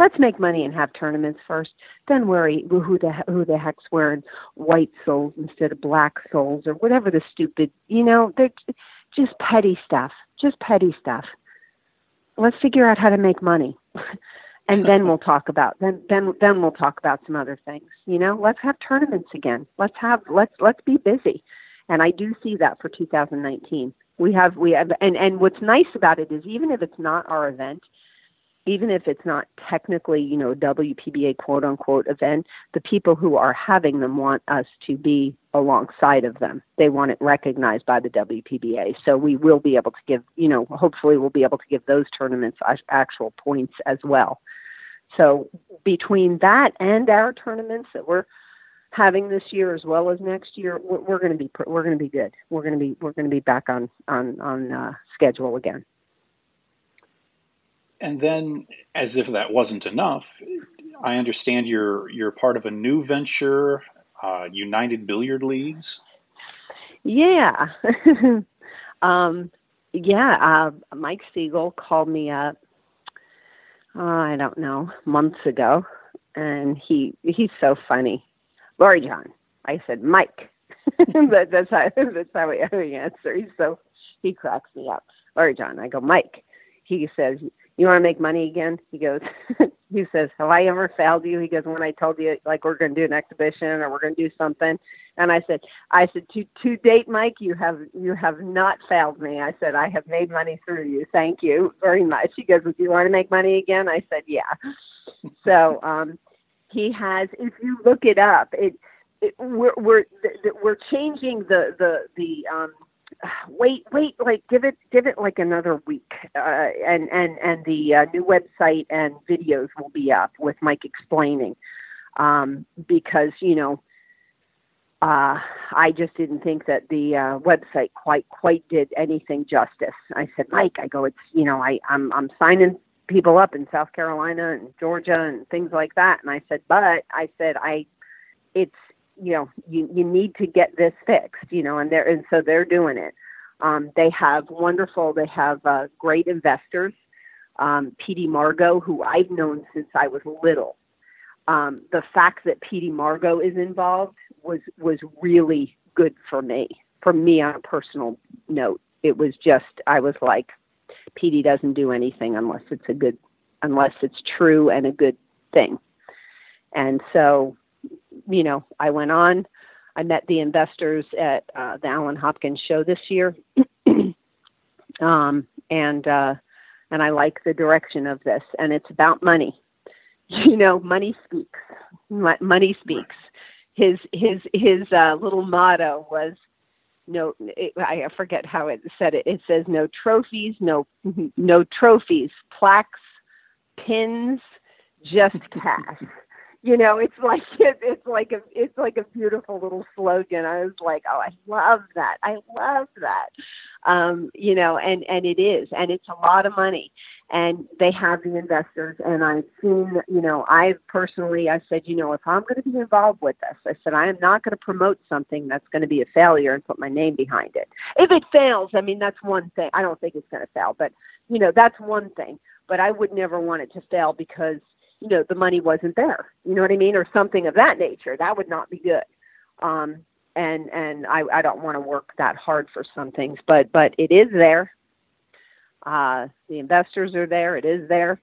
B: Let's make money and have tournaments first. Then worry who the who the heck's wearing white soles instead of black soles or whatever the stupid. You know, they're just petty stuff. Just petty stuff. Let's figure out how to make money. *laughs* and then we'll *laughs* talk about then then then we'll talk about some other things you know? Let's have tournaments again. Let's have let's let's be busy. And i do see that for 2019 we have we have and and what's nice about it is even if it's not our event even if it's not technically you know WPBA quote unquote event the people who are having them want us to be alongside of them. They want it recognized by the WPBA so we will be able to give you know hopefully we'll be able to give those tournaments actual points as well so between that and our tournaments that we're having this year as well as next year, we're, we're going to be we're going to be good. We're going to be we're going to be back on on on uh, schedule again.
A: And then, as if that wasn't enough, I understand you're you're part of a new venture, uh, United Billiard Leagues.
B: Yeah, *laughs* um, yeah. Uh, Mike Sigel called me up uh, I don't know, months ago, and he he's so funny. Loree Jon. I said Mike. *laughs* that, that's how that's how we, answer. He's so he cracks me up. Loree Jon. I go Mike. He says, "You want to make money again?" He goes. *laughs* he says, "Have I ever failed you?" He goes, "When I told you like we're going to do an exhibition or we're going to do something," and I said, "I said to to date, Mike, you have you have not failed me." I said, "I have made money through you. Thank you very much." He goes, "Do you want to make money again?" I said, "Yeah." *laughs* so um, he has. If you look it up, it, it we're we're we're changing the the the um wait wait like give it give it like another week uh, and and and the uh, new website and videos will be up with mike explaining um because you know uh i just didn't think that the uh website quite quite did anything justice. I said mike i go it's you know i i'm i'm signing people up in south carolina and georgia and things like that. And i said but i said i it's you know you you need to get this fixed you know and they're and so they're doing it. Um, they have wonderful they have uh, great investors. Um, PD Margot who I've known since I was little um, the fact that PD Margot is involved was was really good for me for me on a personal note it was just I was like PD doesn't do anything unless it's a good unless it's true and a good thing and so you know, I went on. I met the investors at uh, the Allen Hopkins show this year, *clears throat* um, and uh, and I like the direction of this. And it's about money. *laughs* You know, money speaks. Money speaks. His his his uh, little motto was no it, I forget how it said it. It says no trophies, no no trophies, plaques, pins, just *laughs* cash you know it's like *laughs* it, it's like a it's like a beautiful little slogan i was like oh i love that i love that um you know and and it is and it's a lot of money and they have the investors. And i've seen you know i personally i said you know if i'm going to be involved with this i said i am not going to promote something that's going to be a failure and put my name behind it. If it fails i mean that's one thing. I don't think it's going to fail but you know that's one thing. But i would never want it to fail because you know the money wasn't there you know what i mean or something of that nature. That would not be good. Um, and and I, I don't want to work that hard for some things, but but it is there. Uh, the investors are there. It is there,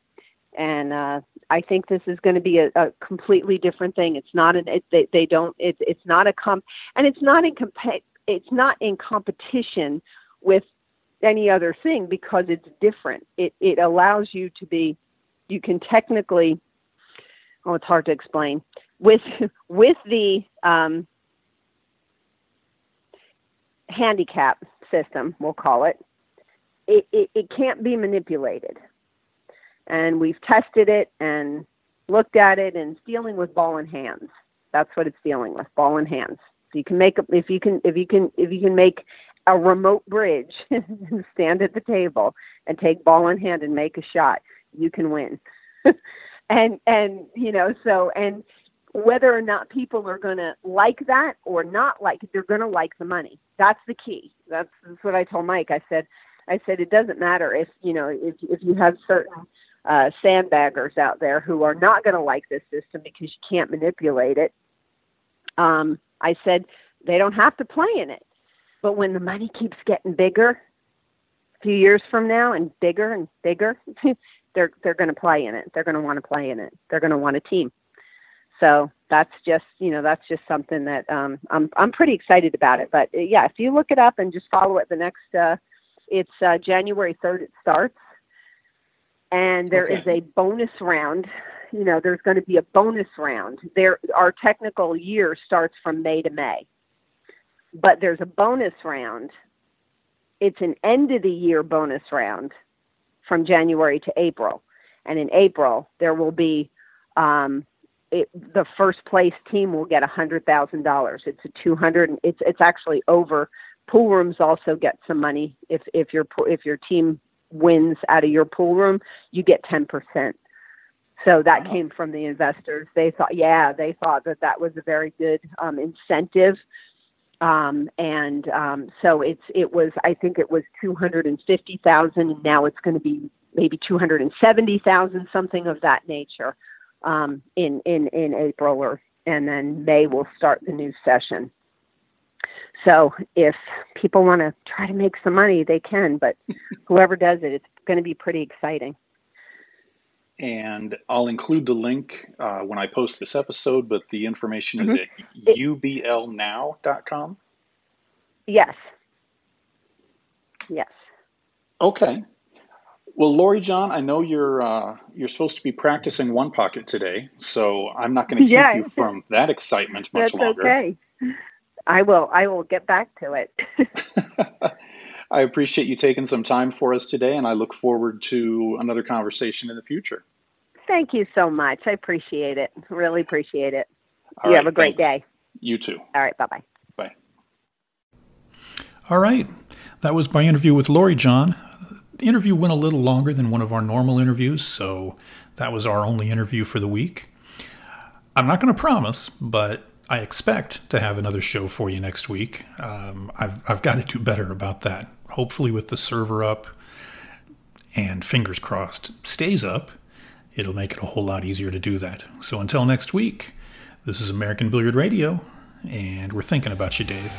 B: and uh, I think this is going to be a, a completely different thing. It's not an it, they they don't it's it's not a comp and it's not in comp it's not in competition with any other thing because it's different. It it allows you to be you can technically oh it's hard to explain with *laughs* with the um, handicap system, we'll call it, it, it, can't be manipulated. And we've tested it and looked at it, and it's dealing with ball and hands. That's what it's dealing with, ball and hands. So you can make if you can if you can if you can make a remote bridge *laughs* and stand at the table and take ball in hand and make a shot, you can win. *laughs* and and you know so and whether or not people are going to like that or not like it, they're going to like the money. That's the key. That's, that's what I told Mike. I said, I said it doesn't matter if you know if if you have certain uh, sandbaggers out there who are not going to like this system because you can't manipulate it. Um, I said they don't have to play in it, but when the money keeps getting bigger, a few years from now, and bigger and bigger, *laughs* they're they're going to play in it. They're going to want to play in it. They're going to want a team. So that's just you know that's just something that um, I'm I'm pretty excited about it. But yeah, if you look it up and just follow it, the next uh, it's uh, January third it starts, and there okay. is a bonus round. You know, there's going to be a bonus round. There, our technical year starts from May to May, but there's a bonus round. It's an end of the year bonus round from January to April, and in April there will be um, it, the first place team will get a hundred thousand dollars. It's a two hundred. It's it's actually over. Pool rooms also get some money if if your if your team wins out of your pool room, you get ten percent. So that wow. came from the investors. They thought, yeah, they thought that that was a very good um, incentive. Um, and um, so it's it was I think it was two hundred and fifty thousand, and now it's going to be maybe two hundred and seventy thousand, something of that nature um, in in in April or and then May will start the new session. So if people want to try to make some money, they can. But *laughs* whoever does it, it's going to be pretty exciting.
A: And I'll include the link uh, when I post this episode. But the information is mm-hmm. at ublnow.com.
B: Yes. Yes.
A: Okay. Well, Loree Jon, I know you're uh, you're supposed to be practicing one pocket today, so I'm not going to keep you from that excitement much
B: That's
A: longer.
B: okay. I will. I will get back to it. *laughs*
A: I appreciate you taking some time for us today, and I look forward to another conversation in the future.
B: Thank you so much. I appreciate it. Really appreciate it. All you right, have a great thanks. day.
A: You too.
B: All right. Bye bye.
A: Bye. All right. That was my interview with Loree Jon. The interview went a little longer than one of our normal interviews, so that was our only interview for the week. I'm not going to promise, but I expect to have another show for you next week. Um, I've, I've got to do better about that. Hopefully, with the server up and fingers crossed stays up, it'll make it a whole lot easier to do that. So until next week, this is American Billiard Radio, and we're thinking about you, Dave.